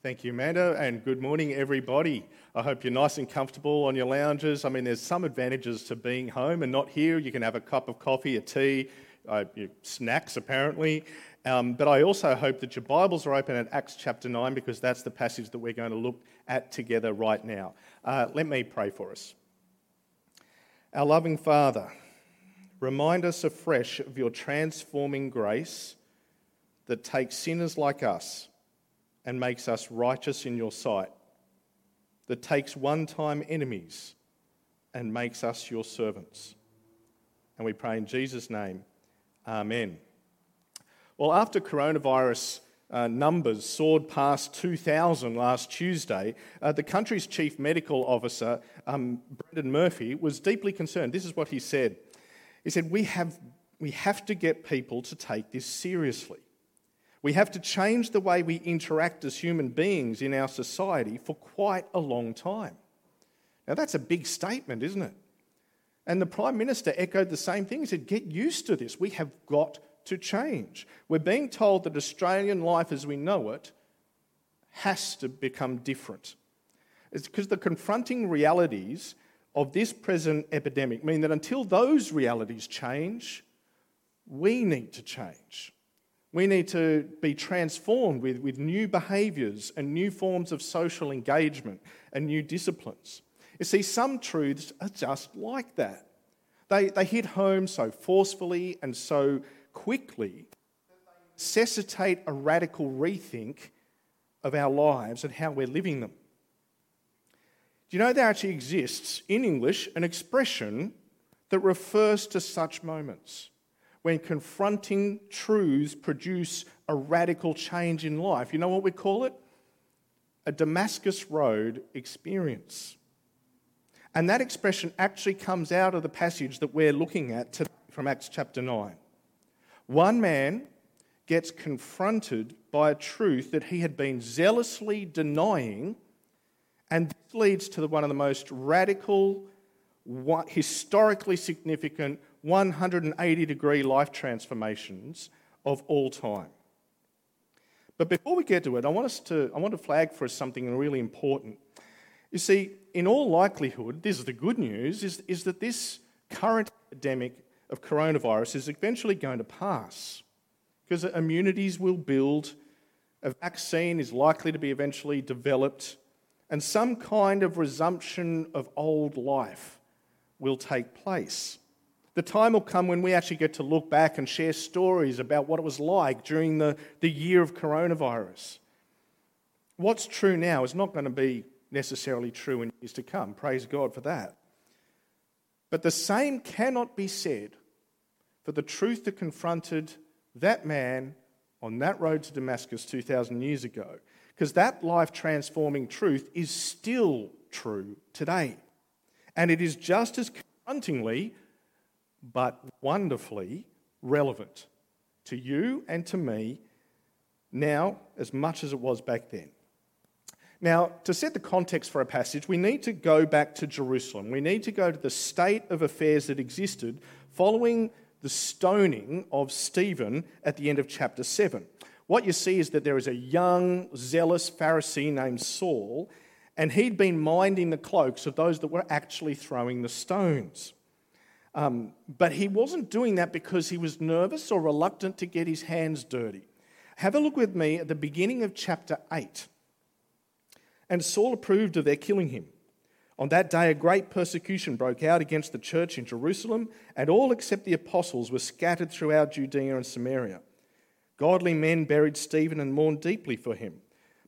Thank you, Amanda, and good morning, everybody. I hope you're nice and comfortable on your lounges. I mean, there's some advantages to being home and not here. You can have a cup of coffee, a tea, uh, snacks, apparently. Um, but I also hope that your Bibles are open at Acts chapter 9 because that's the passage that we're going to look at together right now. Uh, let me pray for us. Our loving Father, remind us afresh of your transforming grace that takes sinners like us and makes us righteous in your sight, that takes one time enemies and makes us your servants. And we pray in Jesus' name, Amen. Well, after coronavirus uh, numbers soared past 2,000 last Tuesday, uh, the country's chief medical officer, um, Brendan Murphy, was deeply concerned. This is what he said. He said, we have, we have to get people to take this seriously. We have to change the way we interact as human beings in our society for quite a long time. Now, that's a big statement, isn't it? And the Prime Minister echoed the same thing. He said, Get used to this. We have got to change. We're being told that Australian life as we know it has to become different. It's because the confronting realities of this present epidemic mean that until those realities change, we need to change. We need to be transformed with, with new behaviours and new forms of social engagement and new disciplines. You see, some truths are just like that. They, they hit home so forcefully and so quickly that they necessitate a radical rethink of our lives and how we're living them. Do you know there actually exists in English an expression that refers to such moments? When confronting truths produce a radical change in life. You know what we call it? A Damascus Road experience. And that expression actually comes out of the passage that we're looking at today from Acts chapter 9. One man gets confronted by a truth that he had been zealously denying, and this leads to one of the most radical, historically significant 180 degree life transformations of all time. But before we get to it, I want, us to, I want to flag for us something really important. You see, in all likelihood, this is the good news, is, is that this current epidemic of coronavirus is eventually going to pass because immunities will build, a vaccine is likely to be eventually developed, and some kind of resumption of old life will take place. The time will come when we actually get to look back and share stories about what it was like during the, the year of coronavirus. What's true now is not going to be necessarily true in years to come. Praise God for that. But the same cannot be said for the truth that confronted that man on that road to Damascus 2,000 years ago. Because that life transforming truth is still true today. And it is just as confrontingly but wonderfully relevant to you and to me now as much as it was back then. Now, to set the context for a passage, we need to go back to Jerusalem. We need to go to the state of affairs that existed following the stoning of Stephen at the end of chapter 7. What you see is that there is a young, zealous Pharisee named Saul, and he'd been minding the cloaks of those that were actually throwing the stones. Um, but he wasn't doing that because he was nervous or reluctant to get his hands dirty. Have a look with me at the beginning of chapter 8. And Saul approved of their killing him. On that day, a great persecution broke out against the church in Jerusalem, and all except the apostles were scattered throughout Judea and Samaria. Godly men buried Stephen and mourned deeply for him.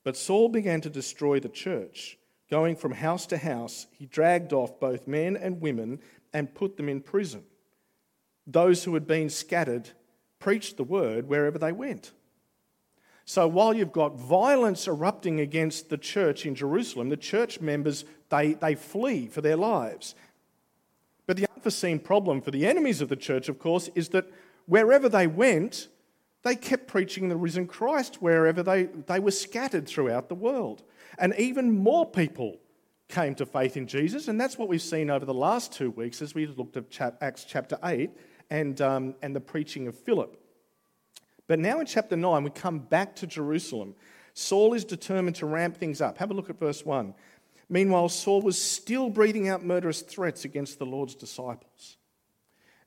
But Saul began to destroy the church. Going from house to house, he dragged off both men and women and put them in prison. Those who had been scattered preached the word wherever they went. So while you've got violence erupting against the church in Jerusalem, the church members they, they flee for their lives. But the unforeseen problem for the enemies of the church, of course, is that wherever they went, they kept preaching the risen Christ wherever they, they were scattered throughout the world. And even more people came to faith in Jesus. And that's what we've seen over the last two weeks as we looked at Acts chapter 8 and, um, and the preaching of Philip. But now in chapter 9, we come back to Jerusalem. Saul is determined to ramp things up. Have a look at verse 1. Meanwhile, Saul was still breathing out murderous threats against the Lord's disciples.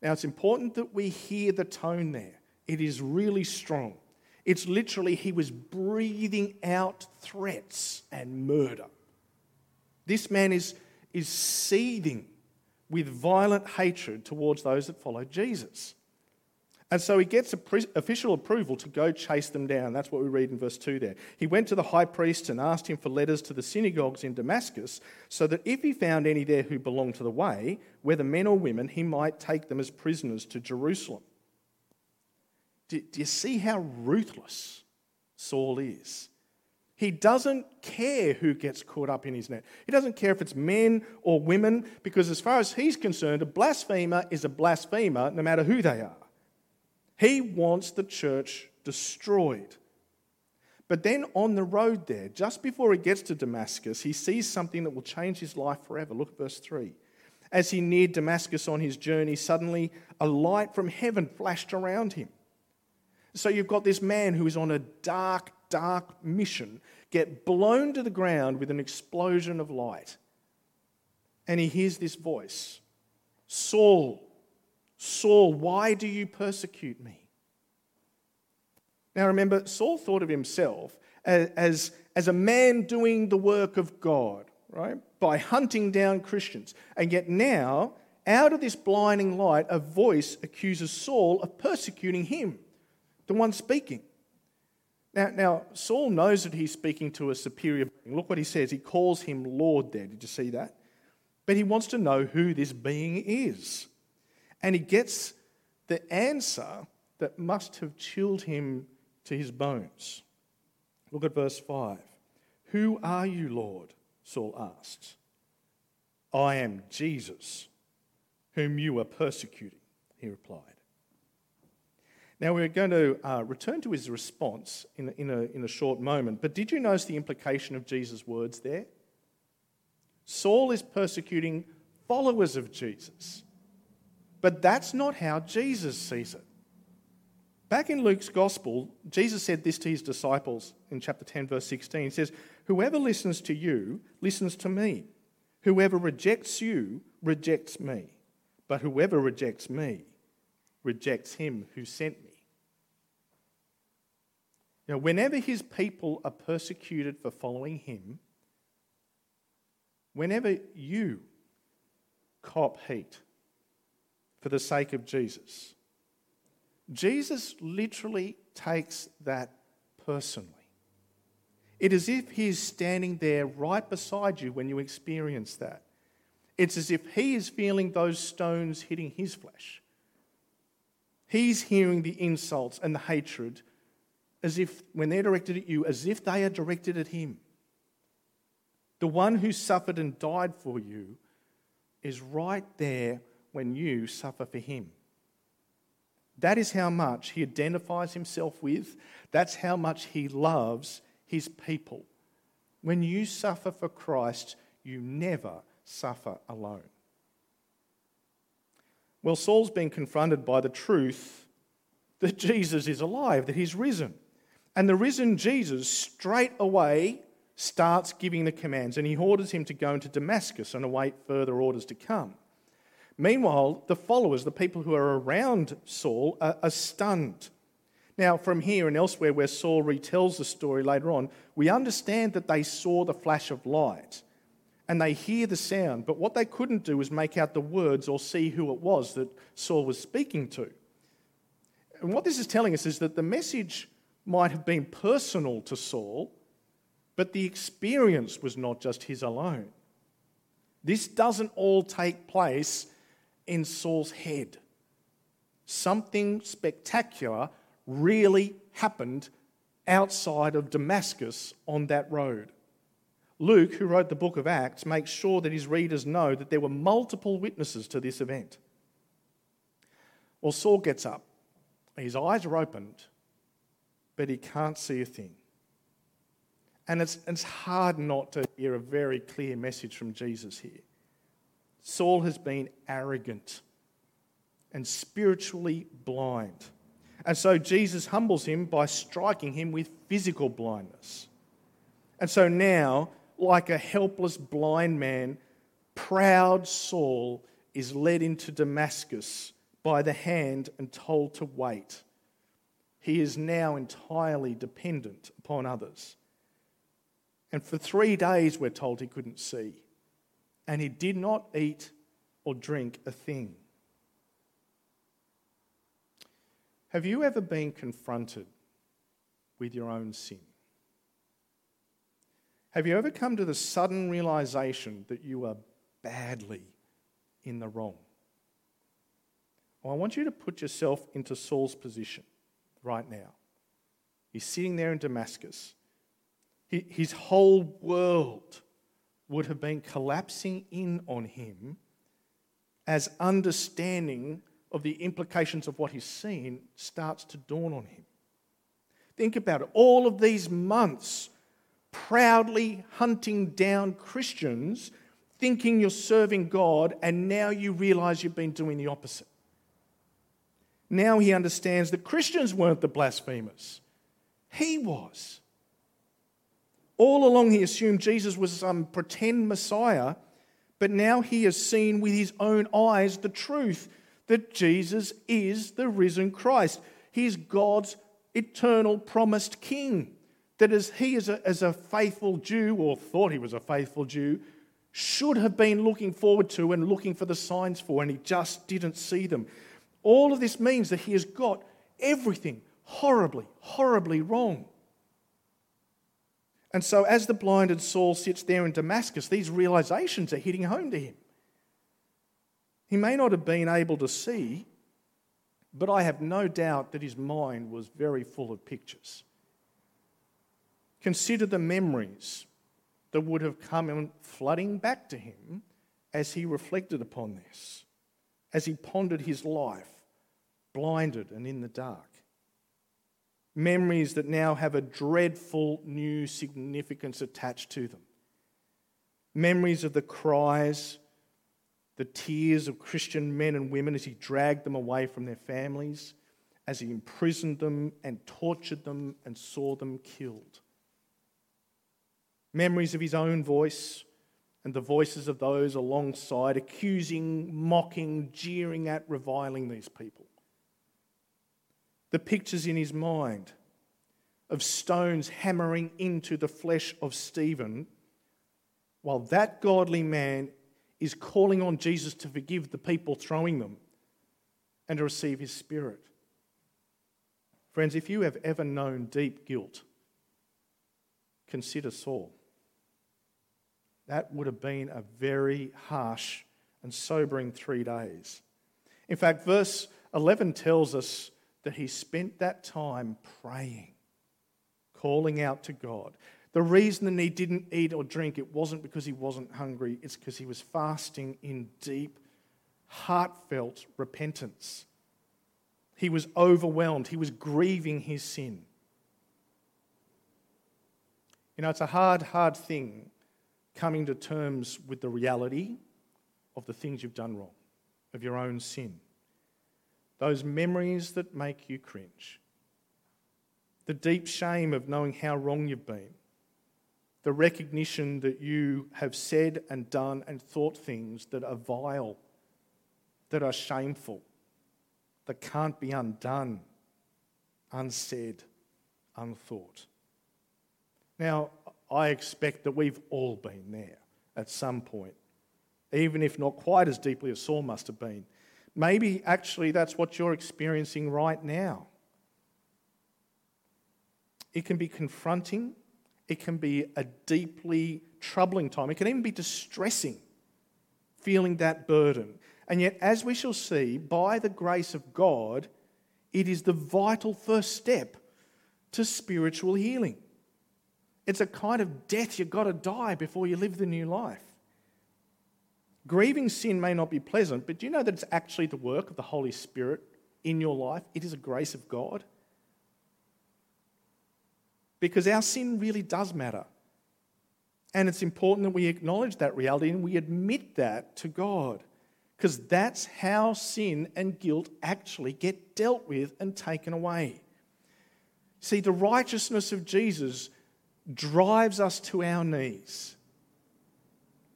Now, it's important that we hear the tone there. It is really strong. It's literally, he was breathing out threats and murder. This man is, is seething with violent hatred towards those that follow Jesus. And so he gets official approval to go chase them down. That's what we read in verse 2 there. He went to the high priest and asked him for letters to the synagogues in Damascus, so that if he found any there who belonged to the way, whether men or women, he might take them as prisoners to Jerusalem. Do, do you see how ruthless Saul is? He doesn't care who gets caught up in his net. He doesn't care if it's men or women, because as far as he's concerned, a blasphemer is a blasphemer no matter who they are. He wants the church destroyed. But then on the road there, just before he gets to Damascus, he sees something that will change his life forever. Look at verse 3. As he neared Damascus on his journey, suddenly a light from heaven flashed around him. So you've got this man who is on a dark, dark mission get blown to the ground with an explosion of light. And he hears this voice Saul, Saul, why do you persecute me? Now remember, Saul thought of himself as, as, as a man doing the work of God, right? By hunting down Christians. And yet now, out of this blinding light, a voice accuses Saul of persecuting him, the one speaking. Now, now, Saul knows that he's speaking to a superior being. Look what he says. He calls him Lord there. Did you see that? But he wants to know who this being is. And he gets the answer that must have chilled him to his bones. Look at verse 5. Who are you, Lord? Saul asked. I am Jesus, whom you are persecuting, he replied. Now, we're going to uh, return to his response in, in, a, in a short moment, but did you notice the implication of Jesus' words there? Saul is persecuting followers of Jesus. But that's not how Jesus sees it. Back in Luke's gospel, Jesus said this to his disciples in chapter 10, verse 16. He says, Whoever listens to you listens to me. Whoever rejects you rejects me. But whoever rejects me rejects him who sent me. Now, whenever his people are persecuted for following him, whenever you cop heat for the sake of Jesus. Jesus literally takes that personally. It is as if he is standing there right beside you when you experience that. It's as if he is feeling those stones hitting his flesh. He's hearing the insults and the hatred as if, when they're directed at you, as if they are directed at him. The one who suffered and died for you is right there when you suffer for him. That is how much he identifies himself with. That's how much he loves his people. When you suffer for Christ, you never suffer alone. Well, Saul's been confronted by the truth that Jesus is alive, that he's risen. And the risen Jesus straight away starts giving the commands, and he orders him to go into Damascus and await further orders to come. Meanwhile, the followers, the people who are around Saul, are, are stunned. Now, from here and elsewhere where Saul retells the story later on, we understand that they saw the flash of light and they hear the sound, but what they couldn't do was make out the words or see who it was that Saul was speaking to. And what this is telling us is that the message might have been personal to Saul, but the experience was not just his alone. This doesn't all take place in Saul's head. Something spectacular really happened outside of Damascus on that road. Luke, who wrote the book of Acts, makes sure that his readers know that there were multiple witnesses to this event. Well, Saul gets up. His eyes are opened, but he can't see a thing. And it's, it's hard not to hear a very clear message from Jesus here. Saul has been arrogant and spiritually blind. And so Jesus humbles him by striking him with physical blindness. And so now, like a helpless blind man, proud Saul is led into Damascus by the hand and told to wait. He is now entirely dependent upon others. And for three days, we're told he couldn't see. And he did not eat or drink a thing. Have you ever been confronted with your own sin? Have you ever come to the sudden realization that you are badly in the wrong? Well, I want you to put yourself into Saul's position right now. He's sitting there in Damascus. His whole world would have been collapsing in on him as understanding of the implications of what he's seen starts to dawn on him. Think about it. All of these months proudly hunting down Christians, thinking you're serving God, and now you realize you've been doing the opposite. Now he understands that Christians weren't the blasphemers, he was. All along, he assumed Jesus was some pretend Messiah, but now he has seen with his own eyes the truth that Jesus is the risen Christ. He's God's eternal promised king. That as he, as a, as a faithful Jew, or thought he was a faithful Jew, should have been looking forward to and looking for the signs for, and he just didn't see them. All of this means that he has got everything horribly, horribly wrong. And so, as the blinded Saul sits there in Damascus, these realizations are hitting home to him. He may not have been able to see, but I have no doubt that his mind was very full of pictures. Consider the memories that would have come flooding back to him as he reflected upon this, as he pondered his life, blinded and in the dark. Memories that now have a dreadful new significance attached to them. Memories of the cries, the tears of Christian men and women as he dragged them away from their families, as he imprisoned them and tortured them and saw them killed memories of his own voice and the voices of those alongside, accusing, mocking, jeering at, reviling these people. The pictures in his mind of stones hammering into the flesh of Stephen, while that godly man is calling on Jesus to forgive the people throwing them and to receive his spirit. Friends, if you have ever known deep guilt, consider Saul. That would have been a very harsh and sobering three days. In fact, verse 11 tells us that he spent that time praying, calling out to God. The reason that he didn't eat or drink, it wasn't because he wasn't hungry, it's because he was fasting in deep, heartfelt repentance. He was overwhelmed, he was grieving his sin. You know, it's a hard, hard thing coming to terms with the reality of the things you've done wrong, of your own sin. Those memories that make you cringe. The deep shame of knowing how wrong you've been. The recognition that you have said and done and thought things that are vile, that are shameful, that can't be undone, unsaid, unthought. Now, I expect that we've all been there at some point, even if not quite as deeply as Saul must have been. Maybe actually that's what you're experiencing right now. It can be confronting, it can be a deeply troubling time, it can even be distressing feeling that burden. And yet, as we shall see, by the grace of God, it is the vital first step to spiritual healing. It's a kind of death you've got to die before you live the new life. Grieving sin may not be pleasant, but do you know that it's actually the work of the Holy Spirit in your life? It is a grace of God. Because our sin really does matter. And it's important that we acknowledge that reality and we admit that to God. Because that's how sin and guilt actually get dealt with and taken away. See, the righteousness of Jesus drives us to our knees.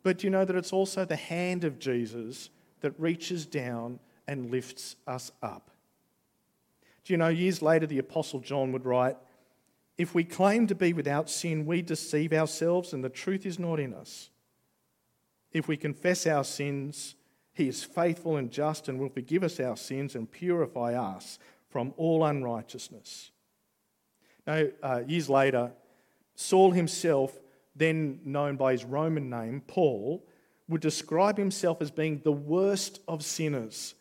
But you know that it's also the hand of Jesus that reaches down and lifts us up. Do you know, years later, the Apostle John would write, If we claim to be without sin, we deceive ourselves and the truth is not in us. If we confess our sins, he is faithful and just and will forgive us our sins and purify us from all unrighteousness. Now, uh, years later, Saul himself then known by his Roman name, Paul, would describe himself as being the worst of sinners.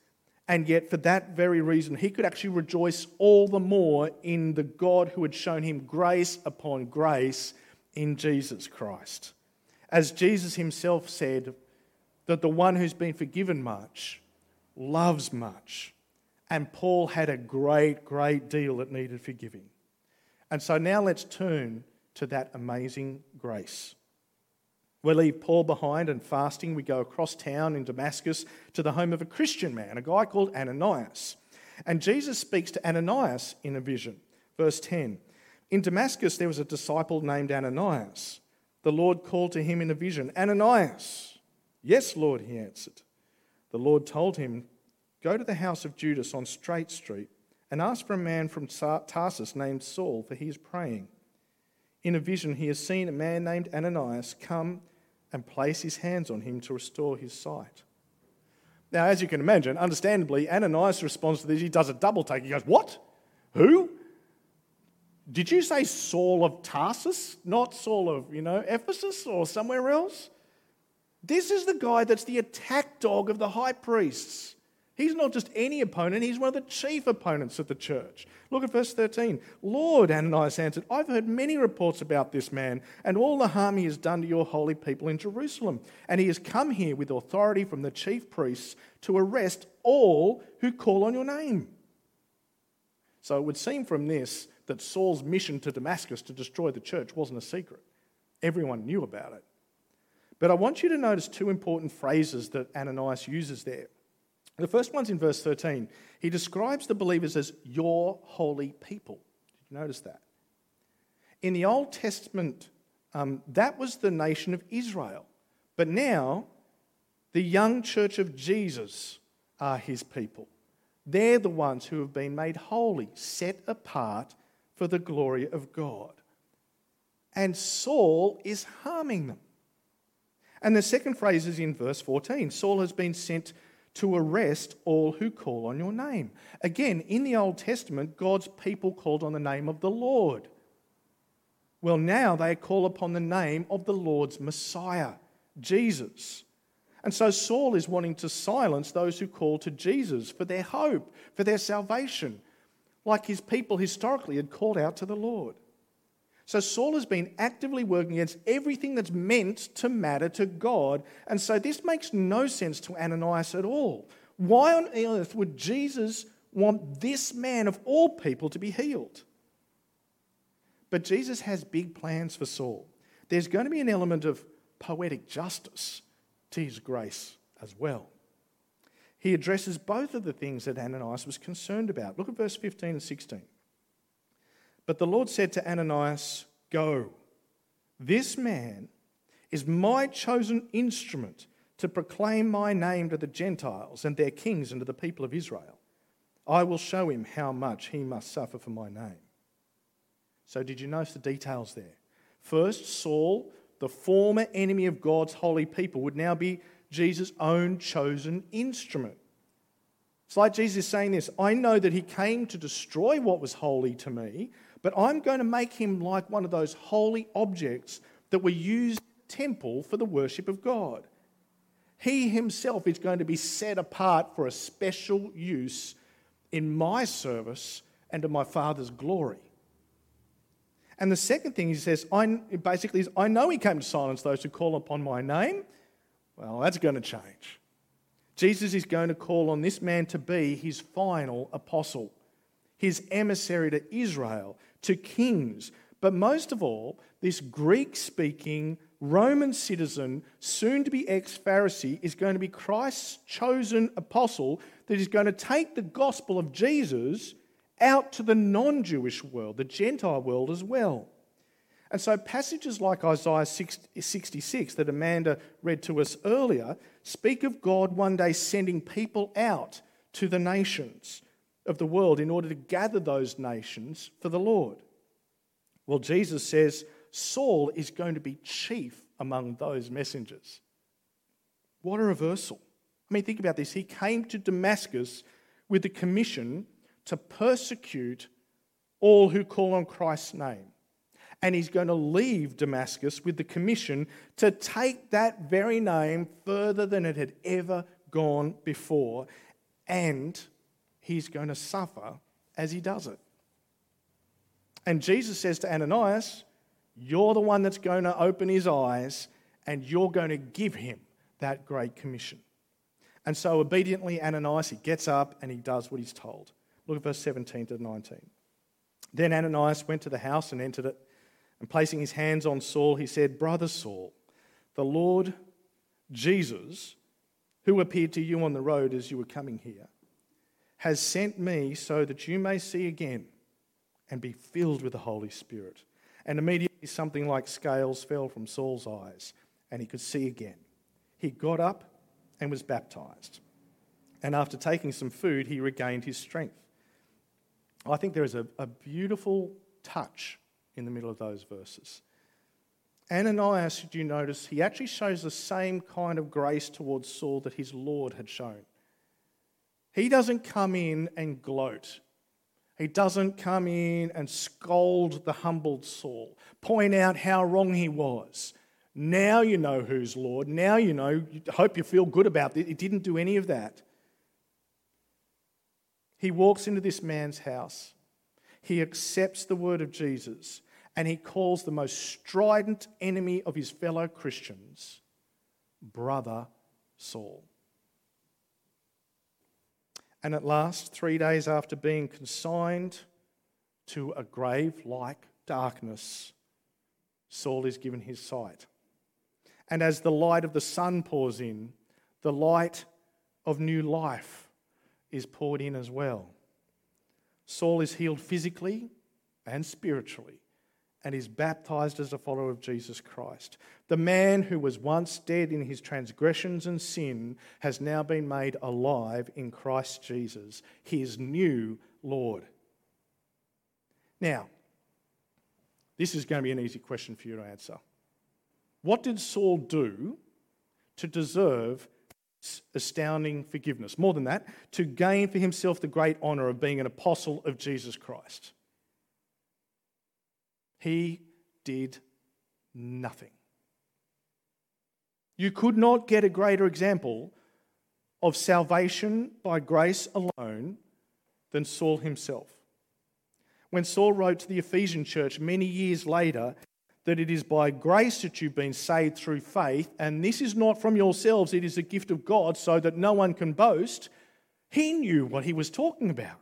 And yet, for that very reason, he could actually rejoice all the more in the God who had shown him grace upon grace in Jesus Christ. As Jesus himself said, that the one who's been forgiven much loves much. And Paul had a great, great deal that needed forgiving. And so now let's turn to that amazing grace. We leave Paul behind and fasting. We go across town in Damascus to the home of a Christian man, a guy called Ananias. And Jesus speaks to Ananias in a vision. Verse 10 In Damascus, there was a disciple named Ananias. The Lord called to him in a vision, Ananias. Yes, Lord, he answered. The Lord told him, Go to the house of Judas on Straight Street and ask for a man from Tarsus named Saul, for he is praying. In a vision, he has seen a man named Ananias come and place his hands on him to restore his sight. Now, as you can imagine, understandably, Ananias responds to this. He does a double take. He goes, What? Who? Did you say Saul of Tarsus, not Saul of, you know, Ephesus or somewhere else? This is the guy that's the attack dog of the high priests. He's not just any opponent, he's one of the chief opponents of the church. Look at verse 13. Lord, Ananias answered, I've heard many reports about this man and all the harm he has done to your holy people in Jerusalem. And he has come here with authority from the chief priests to arrest all who call on your name. So it would seem from this that Saul's mission to Damascus to destroy the church wasn't a secret. Everyone knew about it. But I want you to notice two important phrases that Ananias uses there. The first one's in verse 13. He describes the believers as your holy people. Did you notice that? In the Old Testament, um, that was the nation of Israel. But now, the young church of Jesus are his people. They're the ones who have been made holy, set apart for the glory of God. And Saul is harming them. And the second phrase is in verse 14 Saul has been sent to arrest all who call on your name. Again, in the Old Testament, God's people called on the name of the Lord. Well, now they call upon the name of the Lord's Messiah, Jesus. And so Saul is wanting to silence those who call to Jesus for their hope, for their salvation, like his people historically had called out to the Lord. So Saul has been actively working against everything that's meant to matter to God. And so this makes no sense to Ananias at all. Why on earth would Jesus want this man of all people to be healed? But Jesus has big plans for Saul. There's going to be an element of poetic justice to his grace as well. He addresses both of the things that Ananias was concerned about. Look at verse 15 and 16. But the Lord said to Ananias, Go. This man is my chosen instrument to proclaim my name to the Gentiles and their kings and to the people of Israel. I will show him how much he must suffer for my name. So, did you notice the details there? First, Saul, the former enemy of God's holy people, would now be Jesus' own chosen instrument. It's like Jesus saying this I know that he came to destroy what was holy to me, but I'm going to make him like one of those holy objects that were used temple for the worship of God. He himself is going to be set apart for a special use in my service and to my Father's glory. And the second thing he says, I, basically, is, I know he came to silence those who call upon my name. Well, that's going to change. Jesus is going to call on this man to be his final apostle, his emissary to Israel, to kings. But most of all, this Greek speaking Roman citizen, soon to be ex Pharisee, is going to be Christ's chosen apostle that is going to take the gospel of Jesus out to the non Jewish world, the Gentile world as well. And so, passages like Isaiah 66 that Amanda read to us earlier speak of God one day sending people out to the nations of the world in order to gather those nations for the Lord. Well, Jesus says Saul is going to be chief among those messengers. What a reversal. I mean, think about this. He came to Damascus with the commission to persecute all who call on Christ's name. And he's going to leave Damascus with the commission to take that very name further than it had ever gone before. And he's going to suffer as he does it. And Jesus says to Ananias, You're the one that's going to open his eyes, and you're going to give him that great commission. And so obediently, Ananias, he gets up and he does what he's told. Look at verse 17 to 19. Then Ananias went to the house and entered it, and placing his hands on Saul, he said, Brother Saul, the Lord Jesus, who appeared to you on the road as you were coming here, has sent me so that you may see again and be filled with the Holy Spirit. And immediately something like scales fell from Saul's eyes, and he could see again. He got up and was baptized. And after taking some food, he regained his strength. I think there is a, a beautiful touch in the middle of those verses. Ananias, did you notice, he actually shows the same kind of grace towards Saul that his Lord had shown. He doesn't come in and gloat. He doesn't come in and scold the humbled Saul, point out how wrong he was. Now you know who's Lord. Now you know. Hope you feel good about it. He didn't do any of that. He walks into this man's house. He accepts the word of Jesus and he calls the most strident enemy of his fellow Christians, Brother Saul. And at last, three days after being consigned to a grave like darkness, Saul is given his sight. And as the light of the sun pours in, the light of new life is poured in as well. Saul is healed physically and spiritually and is baptized as a follower of Jesus Christ. The man who was once dead in his transgressions and sin has now been made alive in Christ Jesus, his new Lord. Now, this is going to be an easy question for you to answer. What did Saul do to deserve astounding forgiveness? More than that, to gain for himself the great honor of being an apostle of Jesus Christ. He did nothing. You could not get a greater example of salvation by grace alone than Saul himself. When Saul wrote to the Ephesian church many years later, that it is by grace that you've been saved through faith, and this is not from yourselves, it is a gift of God, so that no one can boast. He knew what he was talking about.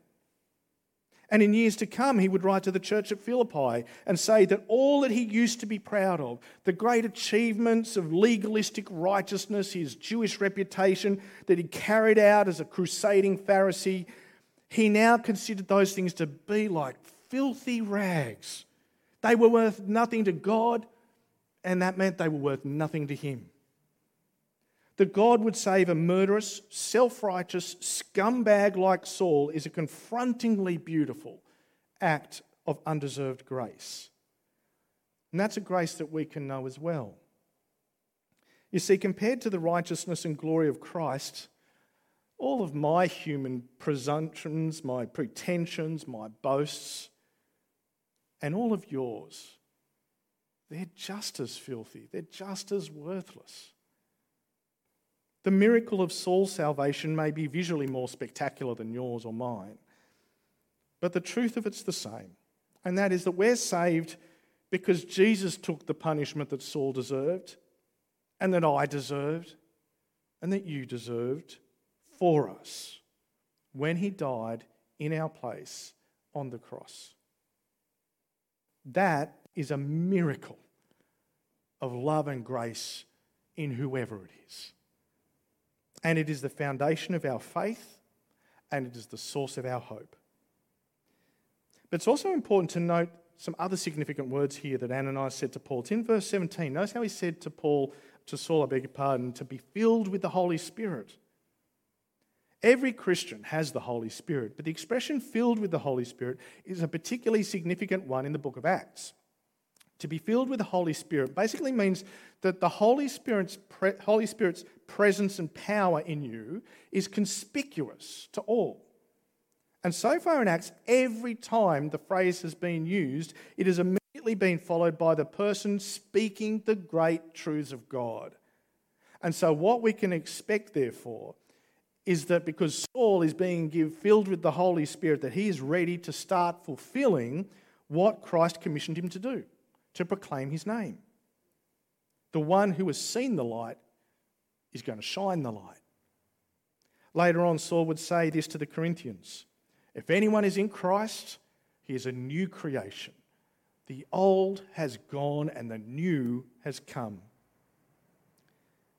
And in years to come, he would write to the church at Philippi and say that all that he used to be proud of, the great achievements of legalistic righteousness, his Jewish reputation that he carried out as a crusading Pharisee, he now considered those things to be like filthy rags they were worth nothing to God, and that meant they were worth nothing to Him. That God would save a murderous, self righteous scumbag like Saul is a confrontingly beautiful act of undeserved grace. And that's a grace that we can know as well. You see, compared to the righteousness and glory of Christ, all of my human presumptions, my pretensions, my boasts, and all of yours, they're just as filthy, they're just as worthless. The miracle of Saul's salvation may be visually more spectacular than yours or mine, but the truth of it's the same, and that is that we're saved because Jesus took the punishment that Saul deserved, and that I deserved, and that you deserved for us when he died in our place on the cross. That is a miracle of love and grace in whoever it is. And it is the foundation of our faith and it is the source of our hope. But it's also important to note some other significant words here that Ananias said to Paul. It's in verse 17. Notice how he said to Paul, to Saul, I beg your pardon, to be filled with the Holy Spirit. Every Christian has the Holy Spirit, but the expression filled with the Holy Spirit is a particularly significant one in the book of Acts. To be filled with the Holy Spirit basically means that the Holy Spirit's, pre- Holy Spirit's presence and power in you is conspicuous to all. And so far in Acts, every time the phrase has been used, it has immediately been followed by the person speaking the great truths of God. And so, what we can expect, therefore, is that because Saul is being filled with the Holy Spirit, that he is ready to start fulfilling what Christ commissioned him to do to proclaim his name. The one who has seen the light is going to shine the light. Later on, Saul would say this to the Corinthians If anyone is in Christ, he is a new creation. The old has gone and the new has come.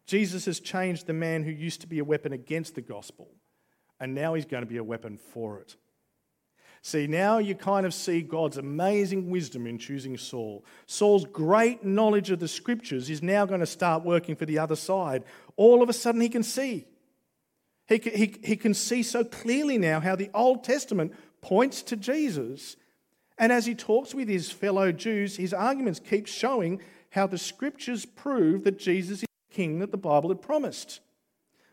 Jesus has changed the man who used to be a weapon against the gospel, and now he's going to be a weapon for it. See, now you kind of see God's amazing wisdom in choosing Saul. Saul's great knowledge of the scriptures is now going to start working for the other side. All of a sudden, he can see. He, he, he can see so clearly now how the Old Testament points to Jesus. And as he talks with his fellow Jews, his arguments keep showing how the scriptures prove that Jesus is the king that the Bible had promised.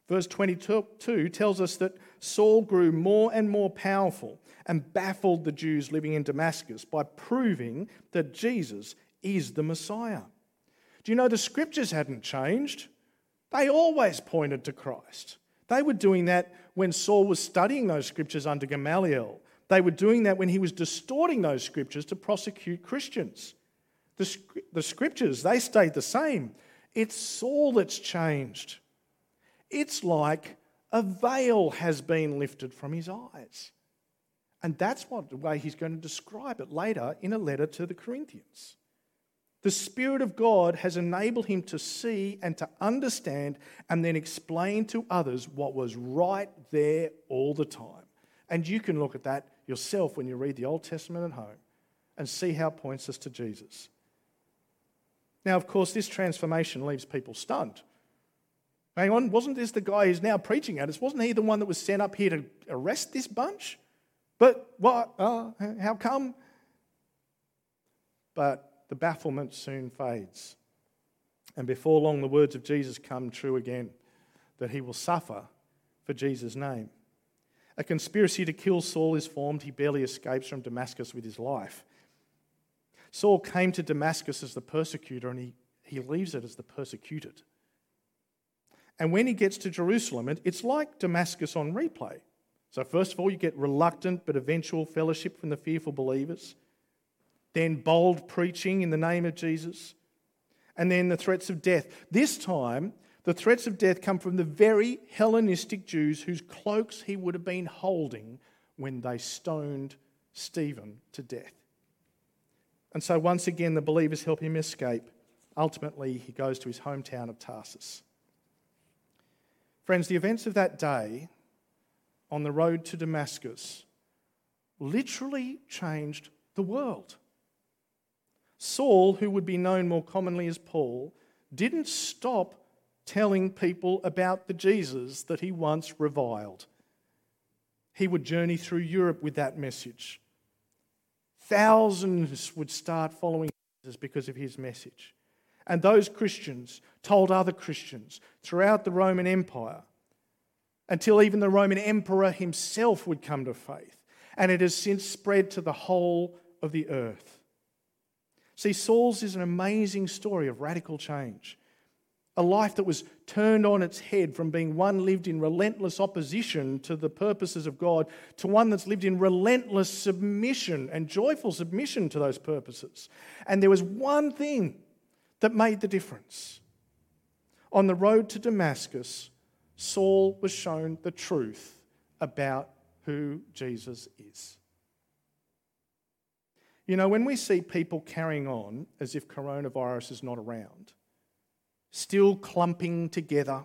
Verse 22 tells us that Saul grew more and more powerful and baffled the Jews living in Damascus by proving that Jesus is the Messiah. Do you know the scriptures hadn't changed? They always pointed to Christ. They were doing that when Saul was studying those scriptures under Gamaliel. They were doing that when he was distorting those scriptures to prosecute Christians. The, the scriptures, they stayed the same. It's Saul that's changed. It's like a veil has been lifted from his eyes. And that's what the way he's going to describe it later in a letter to the Corinthians. The Spirit of God has enabled him to see and to understand and then explain to others what was right there all the time. And you can look at that yourself when you read the Old Testament at home and see how it points us to Jesus. Now, of course, this transformation leaves people stunned. Hang on, wasn't this the guy who's now preaching at us? Wasn't he the one that was sent up here to arrest this bunch? But what? Uh, how come? But the bafflement soon fades. And before long, the words of Jesus come true again that he will suffer for Jesus' name. A conspiracy to kill Saul is formed. He barely escapes from Damascus with his life. Saul came to Damascus as the persecutor and he, he leaves it as the persecuted. And when he gets to Jerusalem, it's like Damascus on replay. So, first of all, you get reluctant but eventual fellowship from the fearful believers, then bold preaching in the name of Jesus, and then the threats of death. This time, the threats of death come from the very Hellenistic Jews whose cloaks he would have been holding when they stoned Stephen to death. And so, once again, the believers help him escape. Ultimately, he goes to his hometown of Tarsus. Friends, the events of that day on the road to Damascus literally changed the world. Saul, who would be known more commonly as Paul, didn't stop telling people about the Jesus that he once reviled. He would journey through Europe with that message. Thousands would start following Jesus because of his message. And those Christians told other Christians throughout the Roman Empire until even the Roman emperor himself would come to faith. And it has since spread to the whole of the earth. See, Saul's is an amazing story of radical change. A life that was turned on its head from being one lived in relentless opposition to the purposes of God to one that's lived in relentless submission and joyful submission to those purposes. And there was one thing that made the difference. On the road to Damascus, Saul was shown the truth about who Jesus is. You know, when we see people carrying on as if coronavirus is not around, still clumping together,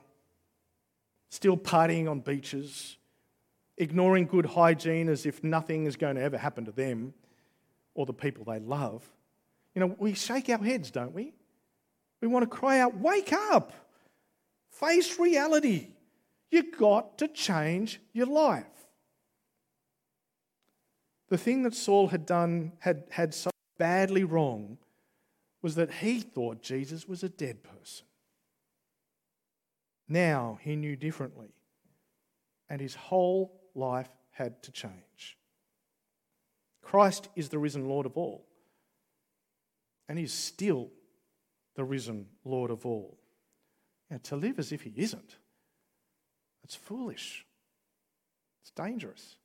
still partying on beaches, ignoring good hygiene as if nothing is going to ever happen to them, or the people they love, you know, we shake our heads, don't we? We want to cry out, Wake up! Face reality. You've got to change your life. The thing that Saul had done, had, had so badly wrong, was that he thought Jesus was a dead person. Now he knew differently, and his whole life had to change. Christ is the risen Lord of all, and he's still the risen Lord of all. Now, to live as if he isn't, it's foolish, it's dangerous.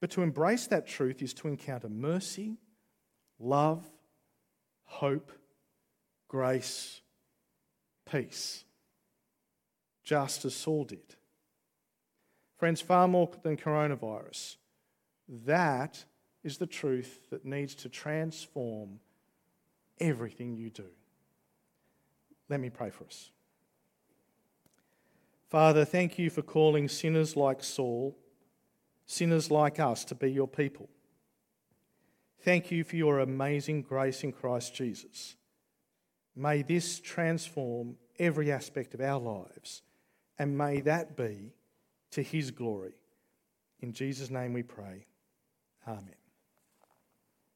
But to embrace that truth is to encounter mercy, love, hope, grace, peace, just as Saul did. Friends, far more than coronavirus, that is the truth that needs to transform everything you do. Let me pray for us. Father, thank you for calling sinners like Saul, sinners like us, to be your people. Thank you for your amazing grace in Christ Jesus. May this transform every aspect of our lives, and may that be to his glory. In Jesus' name we pray. Amen.